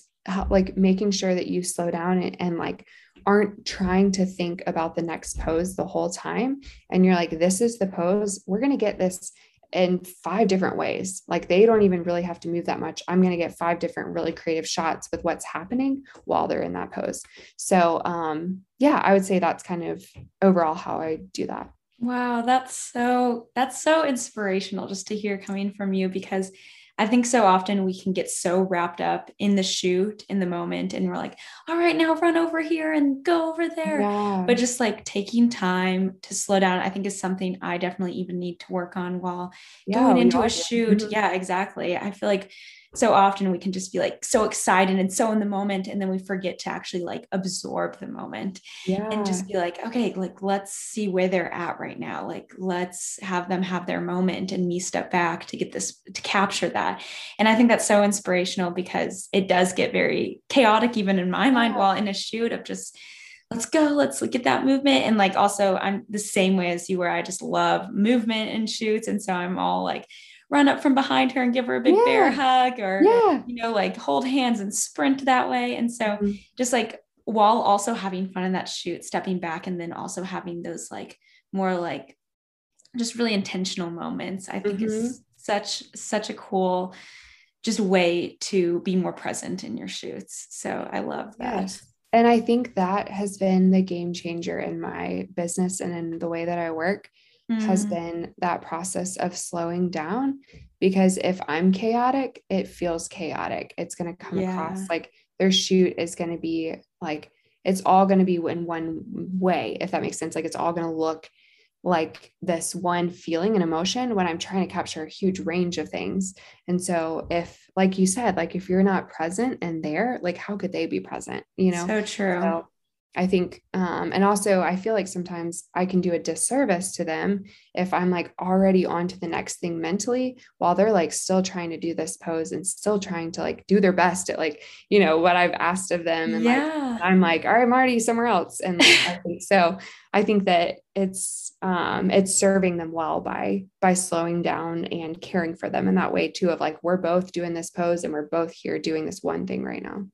like making sure that you slow down and, and like aren't trying to think about the next pose the whole time. And you're like this is the pose. We're going to get this in five different ways. Like they don't even really have to move that much. I'm going to get five different really creative shots with what's happening while they're in that pose. So um yeah i would say that's kind of overall how i do that. Wow that's so that's so inspirational just to hear coming from you because I think so often we can get so wrapped up in the shoot in the moment and we're like, all right, now run over here and go over there. Yeah. But just like taking time to slow down, I think is something I definitely even need to work on while yeah, going into a shoot. Mm-hmm. Yeah, exactly. I feel like so often we can just be like so excited and so in the moment and then we forget to actually like absorb the moment yeah. and just be like okay like let's see where they're at right now. Like let's have them have their moment and me step back to get this to capture that. And i think that's so inspirational because it does get very chaotic even in my mind while in a shoot of just let's go let's look at that movement. And like also i'm the same way as you where i just love movement and shoots and so i'm all like run up from behind her and give her a big yeah. bear hug or yeah. you know like hold hands and sprint that way and so mm-hmm. just like while also having fun in that shoot stepping back and then also having those like more like just really intentional moments i think mm-hmm. is such such a cool just way to be more present in your shoots so i love that yes. and i think that has been the game changer in my business and in the way that i work mm. has been that process of slowing down because if I'm chaotic, it feels chaotic. It's going to come yeah. across like their shoot is going to be like it's all going to be in one way if that makes sense like it's all going to look like this one feeling and emotion when I'm trying to capture a huge range of things. And so if like you said, like if you're not present and there, like how could they be present, you know? So true. So I think, um, and also I feel like sometimes I can do a disservice to them if I'm like already on to the next thing mentally while they're like still trying to do this pose and still trying to like do their best at like, you know, what I've asked of them. And yeah. like, I'm like, all right, I'm already somewhere else. And like, I think [laughs] so I think that it's, um, it's serving them well by, by slowing down and caring for them in that way too, of like, we're both doing this pose and we're both here doing this one thing right now.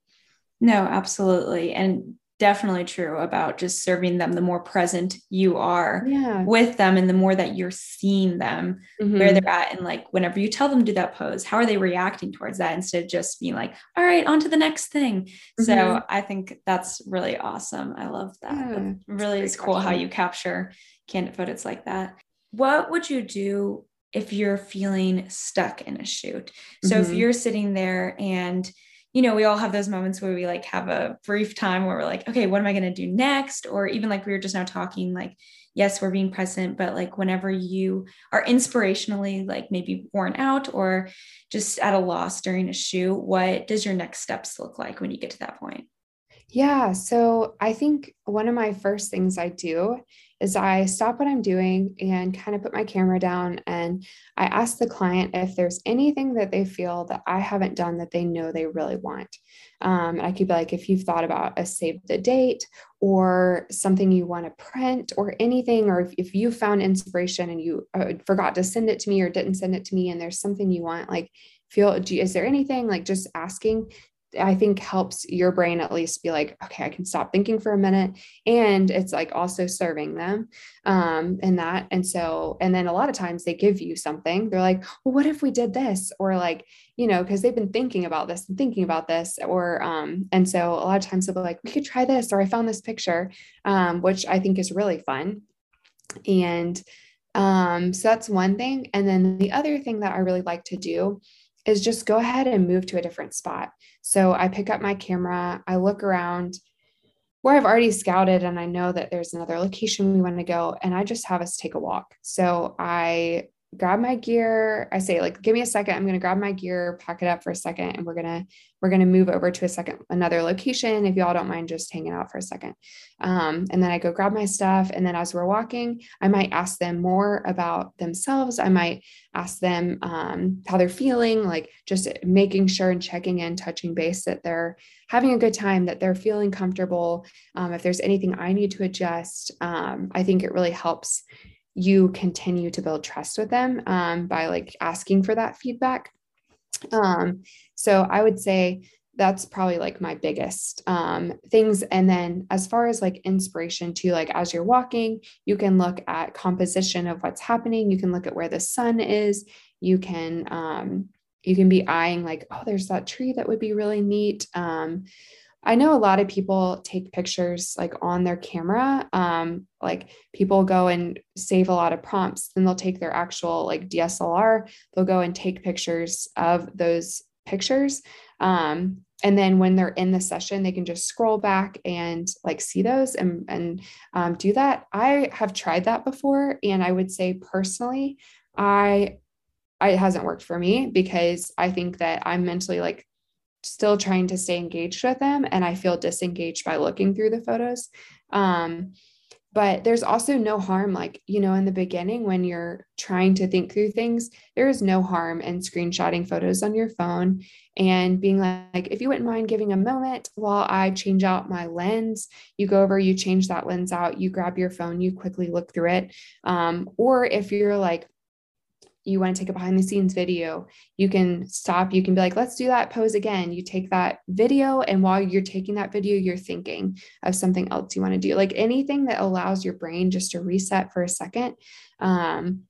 No, absolutely. And definitely true about just serving them the more present you are yeah. with them and the more that you're seeing them mm-hmm. where they're at and like whenever you tell them to do that pose how are they reacting towards that instead of just being like all right on to the next thing mm-hmm. so i think that's really awesome i love that yeah, really is cool question. how you capture candid photos like that what would you do if you're feeling stuck in a shoot so mm-hmm. if you're sitting there and you know, we all have those moments where we like have a brief time where we're like, okay, what am I going to do next? Or even like we were just now talking, like, yes, we're being present, but like whenever you are inspirationally like maybe worn out or just at a loss during a shoot, what does your next steps look like when you get to that point? Yeah. So I think one of my first things I do is I stop what I'm doing and kind of put my camera down and I ask the client if there's anything that they feel that I haven't done that they know they really want. Um, I could be like, if you've thought about a save the date or something you want to print or anything, or if, if you found inspiration and you uh, forgot to send it to me or didn't send it to me and there's something you want, like feel, is there anything like just asking I think helps your brain at least be like, okay, I can stop thinking for a minute. And it's like also serving them um, in that. And so, and then a lot of times they give you something. They're like, well, what if we did this? Or like, you know, because they've been thinking about this and thinking about this. Or, um, and so a lot of times they'll be like, we could try this, or I found this picture, um, which I think is really fun. And um, so that's one thing. And then the other thing that I really like to do is just go ahead and move to a different spot. So I pick up my camera, I look around where I've already scouted and I know that there's another location we want to go and I just have us take a walk. So I grab my gear. I say like, give me a second. I'm going to grab my gear, pack it up for a second, and we're going to, we're going to move over to a second, another location. If y'all don't mind just hanging out for a second. Um, and then I go grab my stuff. And then as we're walking, I might ask them more about themselves. I might ask them um, how they're feeling, like just making sure and checking in, touching base that they're having a good time, that they're feeling comfortable. Um, if there's anything I need to adjust, um, I think it really helps you continue to build trust with them um, by like asking for that feedback. Um, so I would say that's probably like my biggest um, things. And then as far as like inspiration to like as you're walking, you can look at composition of what's happening. You can look at where the sun is. You can um, you can be eyeing like, oh, there's that tree that would be really neat. Um, I know a lot of people take pictures like on their camera. Um, like people go and save a lot of prompts, then they'll take their actual like DSLR, they'll go and take pictures of those pictures. Um, and then when they're in the session, they can just scroll back and like see those and, and um, do that. I have tried that before. And I would say personally, I, I, it hasn't worked for me because I think that I'm mentally like still trying to stay engaged with them and I feel disengaged by looking through the photos. Um, but there's also no harm, like, you know, in the beginning when you're trying to think through things, there is no harm in screenshotting photos on your phone and being like, if you wouldn't mind giving a moment while I change out my lens, you go over, you change that lens out, you grab your phone, you quickly look through it. Um, or if you're like, you want to take a behind the scenes video, you can stop. You can be like, let's do that pose again. You take that video, and while you're taking that video, you're thinking of something else you want to do. Like anything that allows your brain just to reset for a second um,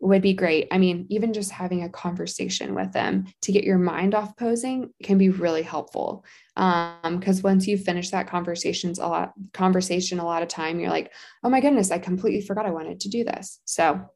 would be great. I mean, even just having a conversation with them to get your mind off posing can be really helpful. Because um, once you finish that conversations a lot conversation, a lot of time you're like, oh my goodness, I completely forgot I wanted to do this. So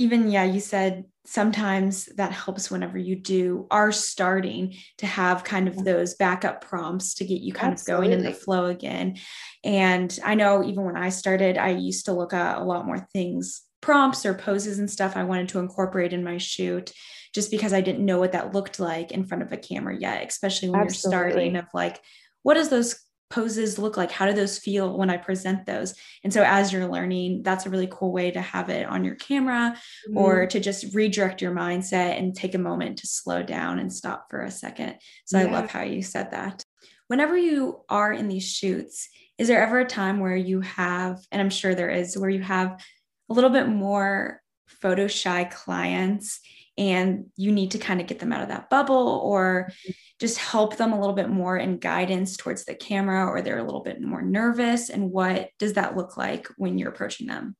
even yeah you said sometimes that helps whenever you do are starting to have kind of those backup prompts to get you kind Absolutely. of going in the flow again and i know even when i started i used to look at a lot more things prompts or poses and stuff i wanted to incorporate in my shoot just because i didn't know what that looked like in front of a camera yet especially when Absolutely. you're starting of like what does those poses look like? How do those feel when I present those? And so, as you're learning, that's a really cool way to have it on your camera mm-hmm. or to just redirect your mindset and take a moment to slow down and stop for a second. So, yeah. I love how you said that. Whenever you are in these shoots, is there ever a time where you have, and I'm sure there is, where you have a little bit more photo shy clients and you need to kind of get them out of that bubble or mm-hmm just help them a little bit more in guidance towards the camera or they're a little bit more nervous and what does that look like when you're approaching them?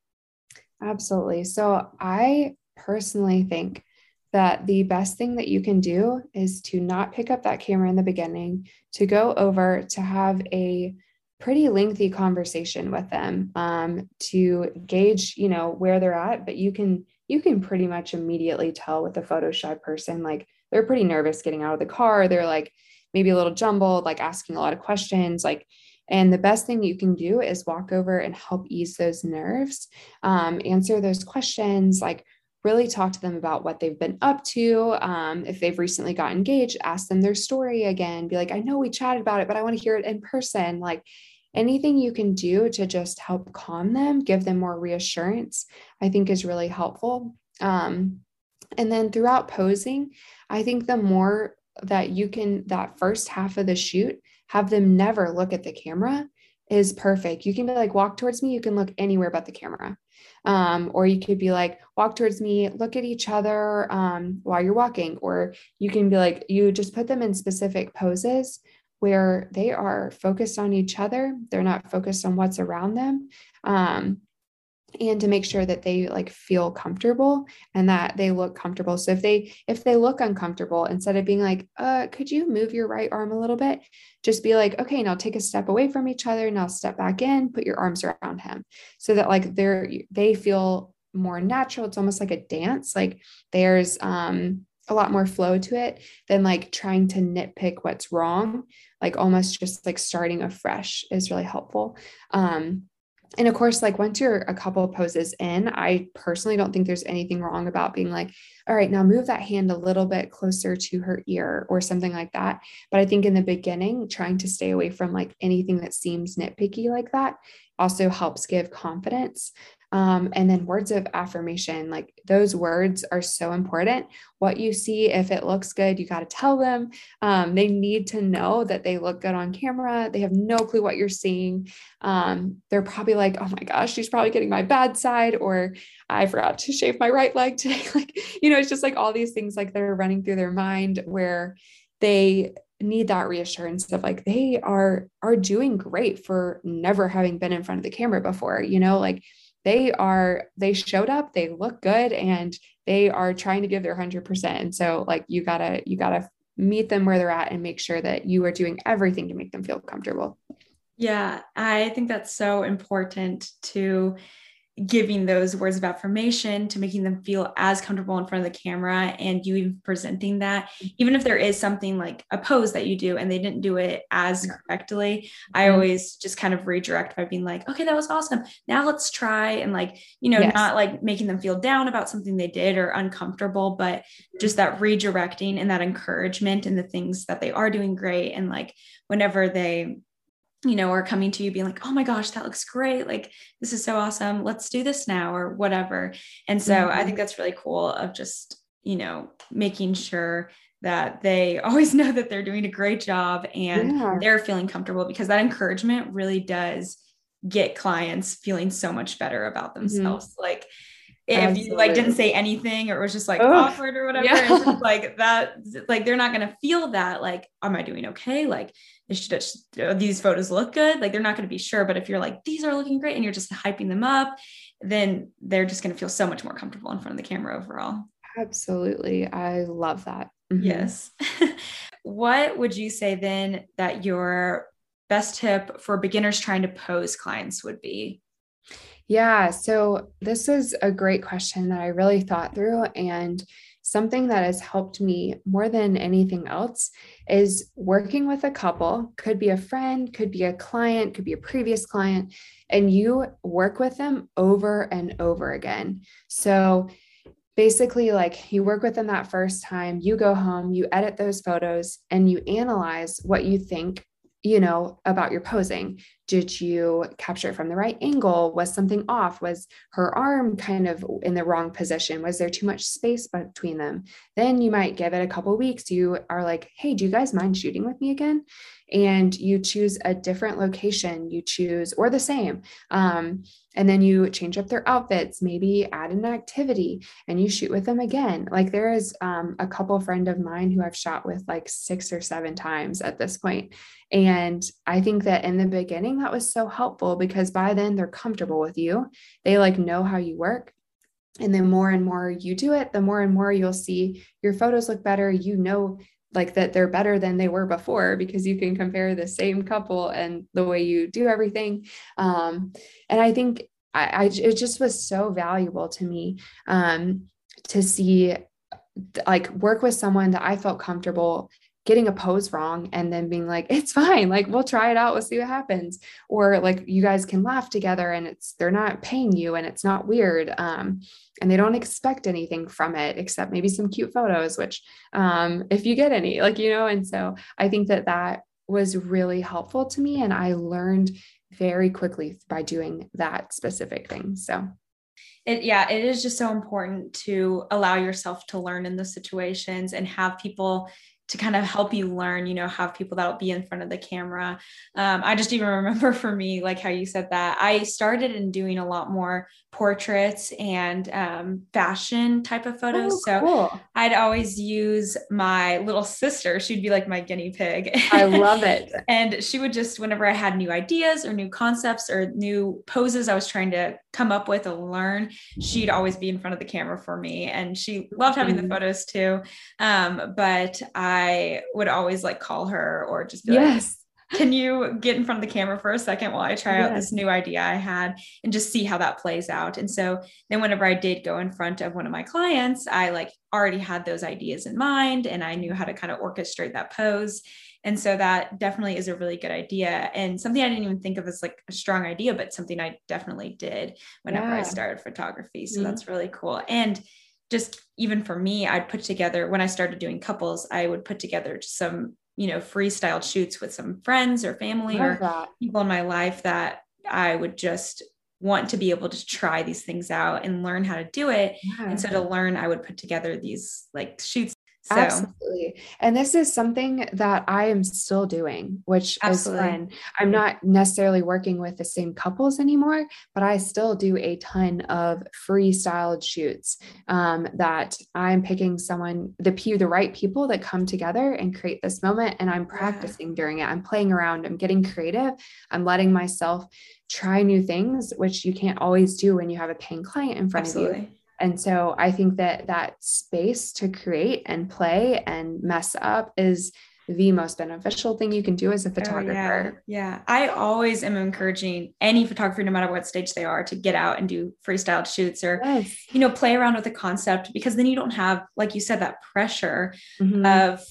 Absolutely. So i personally think that the best thing that you can do is to not pick up that camera in the beginning to go over to have a pretty lengthy conversation with them um, to gauge you know where they're at. But you can you can pretty much immediately tell with a photo shy person like they're pretty nervous getting out of the car. They're like maybe a little jumbled, like asking a lot of questions, like and the best thing you can do is walk over and help ease those nerves, um, answer those questions, like really talk to them about what they've been up to. Um, if they've recently got engaged, ask them their story again. Be like, I know we chatted about it, but I want to hear it in person. Like anything you can do to just help calm them, give them more reassurance, I think is really helpful. Um, and then throughout posing, I think the more that you can, that first half of the shoot, have them never look at the camera is perfect. You can be like, walk towards me, you can look anywhere but the camera. Um, or you could be like, walk towards me, look at each other um, while you're walking. Or you can be like, you just put them in specific poses where they are focused on each other. They're not focused on what's around them. Um, and to make sure that they like feel comfortable and that they look comfortable. So if they if they look uncomfortable instead of being like uh could you move your right arm a little bit? just be like okay now take a step away from each other. Now step back in. Put your arms around him. So that like they're they feel more natural. It's almost like a dance. Like there's um a lot more flow to it than like trying to nitpick what's wrong. Like almost just like starting afresh is really helpful. Um and of course, like once you're a couple of poses in, I personally don't think there's anything wrong about being like, all right, now move that hand a little bit closer to her ear or something like that. But I think in the beginning, trying to stay away from like anything that seems nitpicky like that also helps give confidence um, and then words of affirmation, like those words are so important. What you see, if it looks good, you got to tell them. Um, they need to know that they look good on camera. They have no clue what you're seeing. Um, they're probably like, oh my gosh, she's probably getting my bad side, or I forgot to shave my right leg today. [laughs] like, you know, it's just like all these things like that are running through their mind where they need that reassurance of like they are are doing great for never having been in front of the camera before you know like they are they showed up they look good and they are trying to give their 100% and so like you gotta you gotta meet them where they're at and make sure that you are doing everything to make them feel comfortable. Yeah i think that's so important to giving those words of affirmation to making them feel as comfortable in front of the camera and you even presenting that even if there is something like a pose that you do and they didn't do it as correctly i mm-hmm. always just kind of redirect by being like okay that was awesome now let's try and like you know yes. not like making them feel down about something they did or uncomfortable but just that redirecting and that encouragement and the things that they are doing great and like whenever they you know, are coming to you being like, oh my gosh, that looks great. Like, this is so awesome. Let's do this now or whatever. And so mm-hmm. I think that's really cool of just, you know, making sure that they [laughs] always know that they're doing a great job and yeah. they're feeling comfortable because that encouragement really does get clients feeling so much better about mm-hmm. themselves. Mm-hmm. Like, if Absolutely. you like didn't say anything or it was just like Ugh. awkward or whatever yeah. like that like they're not going to feel that like am i doing okay like should, these photos look good like they're not going to be sure but if you're like these are looking great and you're just hyping them up then they're just going to feel so much more comfortable in front of the camera overall absolutely i love that mm-hmm. yes [laughs] what would you say then that your best tip for beginners trying to pose clients would be yeah. So this is a great question that I really thought through. And something that has helped me more than anything else is working with a couple, could be a friend, could be a client, could be a previous client, and you work with them over and over again. So basically, like you work with them that first time, you go home, you edit those photos, and you analyze what you think you know, about your posing. Did you capture it from the right angle? Was something off? Was her arm kind of in the wrong position? Was there too much space between them? Then you might give it a couple weeks. You are like, hey, do you guys mind shooting with me again? And you choose a different location, you choose, or the same. Um, and then you change up their outfits, maybe add an activity and you shoot with them again. Like there is um, a couple friend of mine who I've shot with like six or seven times at this point. And I think that in the beginning, that was so helpful because by then they're comfortable with you. They like know how you work. And the more and more you do it, the more and more you'll see your photos look better. You know like that they're better than they were before because you can compare the same couple and the way you do everything. Um, and i think I, I, it just was so valuable to me um, to see like work with someone that i felt comfortable getting a pose wrong and then being like [laughs] it's fine like we'll try it out we'll see what happens. Or like you guys can laugh together and it's they're not paying you and it's not weird um, and they don't expect anything from it except maybe some cute photos which um, if you get any like you know and so i think that that was really helpful to me and i learned very quickly by doing that specific thing so. It yeah it is just so important to allow yourself to learn in those situations and have people to kind of help you learn, you know, have people that'll be in front of the camera. Um, I just even [laughs] remember for me, like how you said that, I started in doing a lot more portraits and um, fashion type of photos. Oh, so cool. I'd always use my little sister. She'd be like my guinea pig. I love it. [laughs] and she would just, whenever I had new ideas or new concepts or new poses I was trying to come up with or learn, she'd always be in front of the camera for me. And she loved having mm-hmm. the photos too. Um, but I would always like call her or just be yes. like, can you get in front of the camera for a second while I try yes. out this new idea I had and just see how that plays out? And so then whenever I did go in front of one of my clients, I like already had those ideas in mind and I knew how to kind of orchestrate that pose. And so that definitely is a really good idea and something I didn't even think of as like a strong idea, but something I definitely did whenever yeah. I started photography. So mm-hmm. that's really cool. And just even for me, I'd put together when I started doing couples, I would put together just some, you know, freestyle shoots with some friends or family or that. people in my life that I would just want to be able to try these things out and learn how to do it. Yeah. And so to learn, I would put together these like shoots so. Absolutely. And this is something that I am still doing, which Absolutely. is fun. I'm not necessarily working with the same couples anymore, but I still do a ton of freestyle shoots um, that I'm picking someone, the pew, the right people that come together and create this moment. And I'm practicing during it. I'm playing around. I'm getting creative. I'm letting myself try new things, which you can't always do when you have a paying client in front Absolutely. of you. And so I think that that space to create and play and mess up is the most beneficial thing you can do as a photographer. Oh, yeah. yeah. I always am encouraging any photographer, no matter what stage they are, to get out and do freestyle shoots or, yes. you know, play around with the concept because then you don't have, like you said, that pressure mm-hmm. of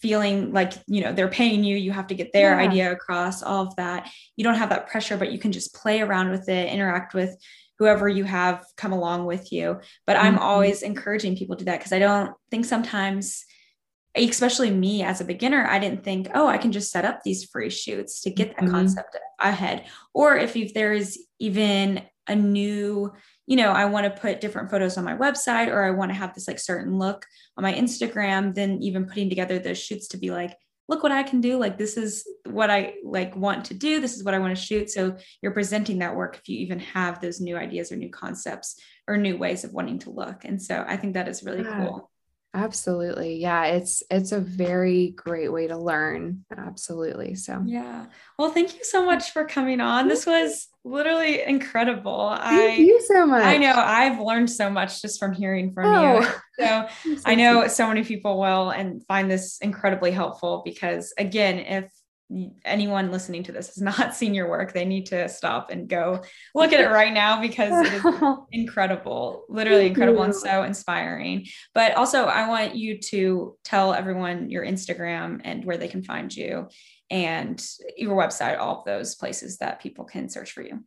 feeling like, you know, they're paying you, you have to get their yeah. idea across, all of that. You don't have that pressure, but you can just play around with it, interact with whoever you have come along with you. But mm-hmm. I'm always encouraging people to do that because I don't think sometimes, especially me as a beginner, I didn't think, oh, I can just set up these free shoots to get that mm-hmm. concept ahead. Or if, if there is even a new, you know, I want to put different photos on my website or I want to have this like certain look on my Instagram, then even putting together those shoots to be like, look what I can do. Like this is what I like want to do. This is what I want to shoot. So you're presenting that work if you even have those new ideas or new concepts or new ways of wanting to look. And so I think that is really yeah. cool. Absolutely. Yeah, it's it's a very great way to learn. Absolutely. So Yeah. Well, thank you so much for coming on. This was literally incredible. Thank I, you so much. I know I've learned so much just from hearing from oh. you. [laughs] So, [laughs] so I know so many people will and find this incredibly helpful because again, if anyone listening to this has not [laughs] seen your work, they need to stop and go look at it right now because it is [laughs] incredible, literally incredible and so inspiring. But also, I want you to tell everyone your Instagram and where they can find you and your website, all of those places that people can search for you.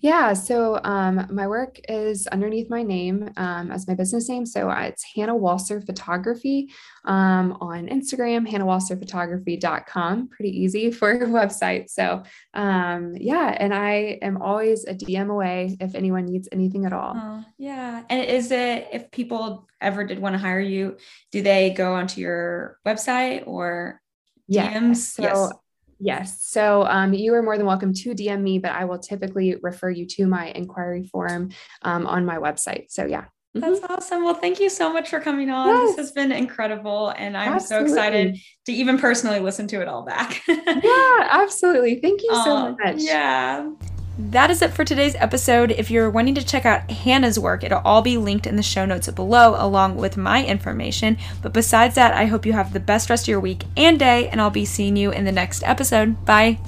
Yeah. So um, my work is underneath my name um, as my business name. So it's Hannah Walser Photography um, on Instagram, hannahwalserphotography.com. Pretty easy [laughs] for a website. So um, yeah. And I am always a DM away if anyone needs anything at all. Oh, yeah. And is it, if people ever did want to hire you, do they go onto your website or DMs? So, yes. Yes. So um, you are more than welcome to DM me, but I will typically refer you to my inquiry form um, on my website. So yeah. That's mm-hmm. awesome. Well, thank you so much for coming on. Yes. This has been incredible. And I'm absolutely. so excited to even personally listen to it all back. [laughs] yeah, absolutely. Thank you so much. Yeah. That is it for today's episode. If you're wanting to check out Hannah's work, it'll all be linked in the show notes below, along with my information. But besides that, I hope you have the best rest of your week and day, and I'll be seeing you in the next episode. Bye.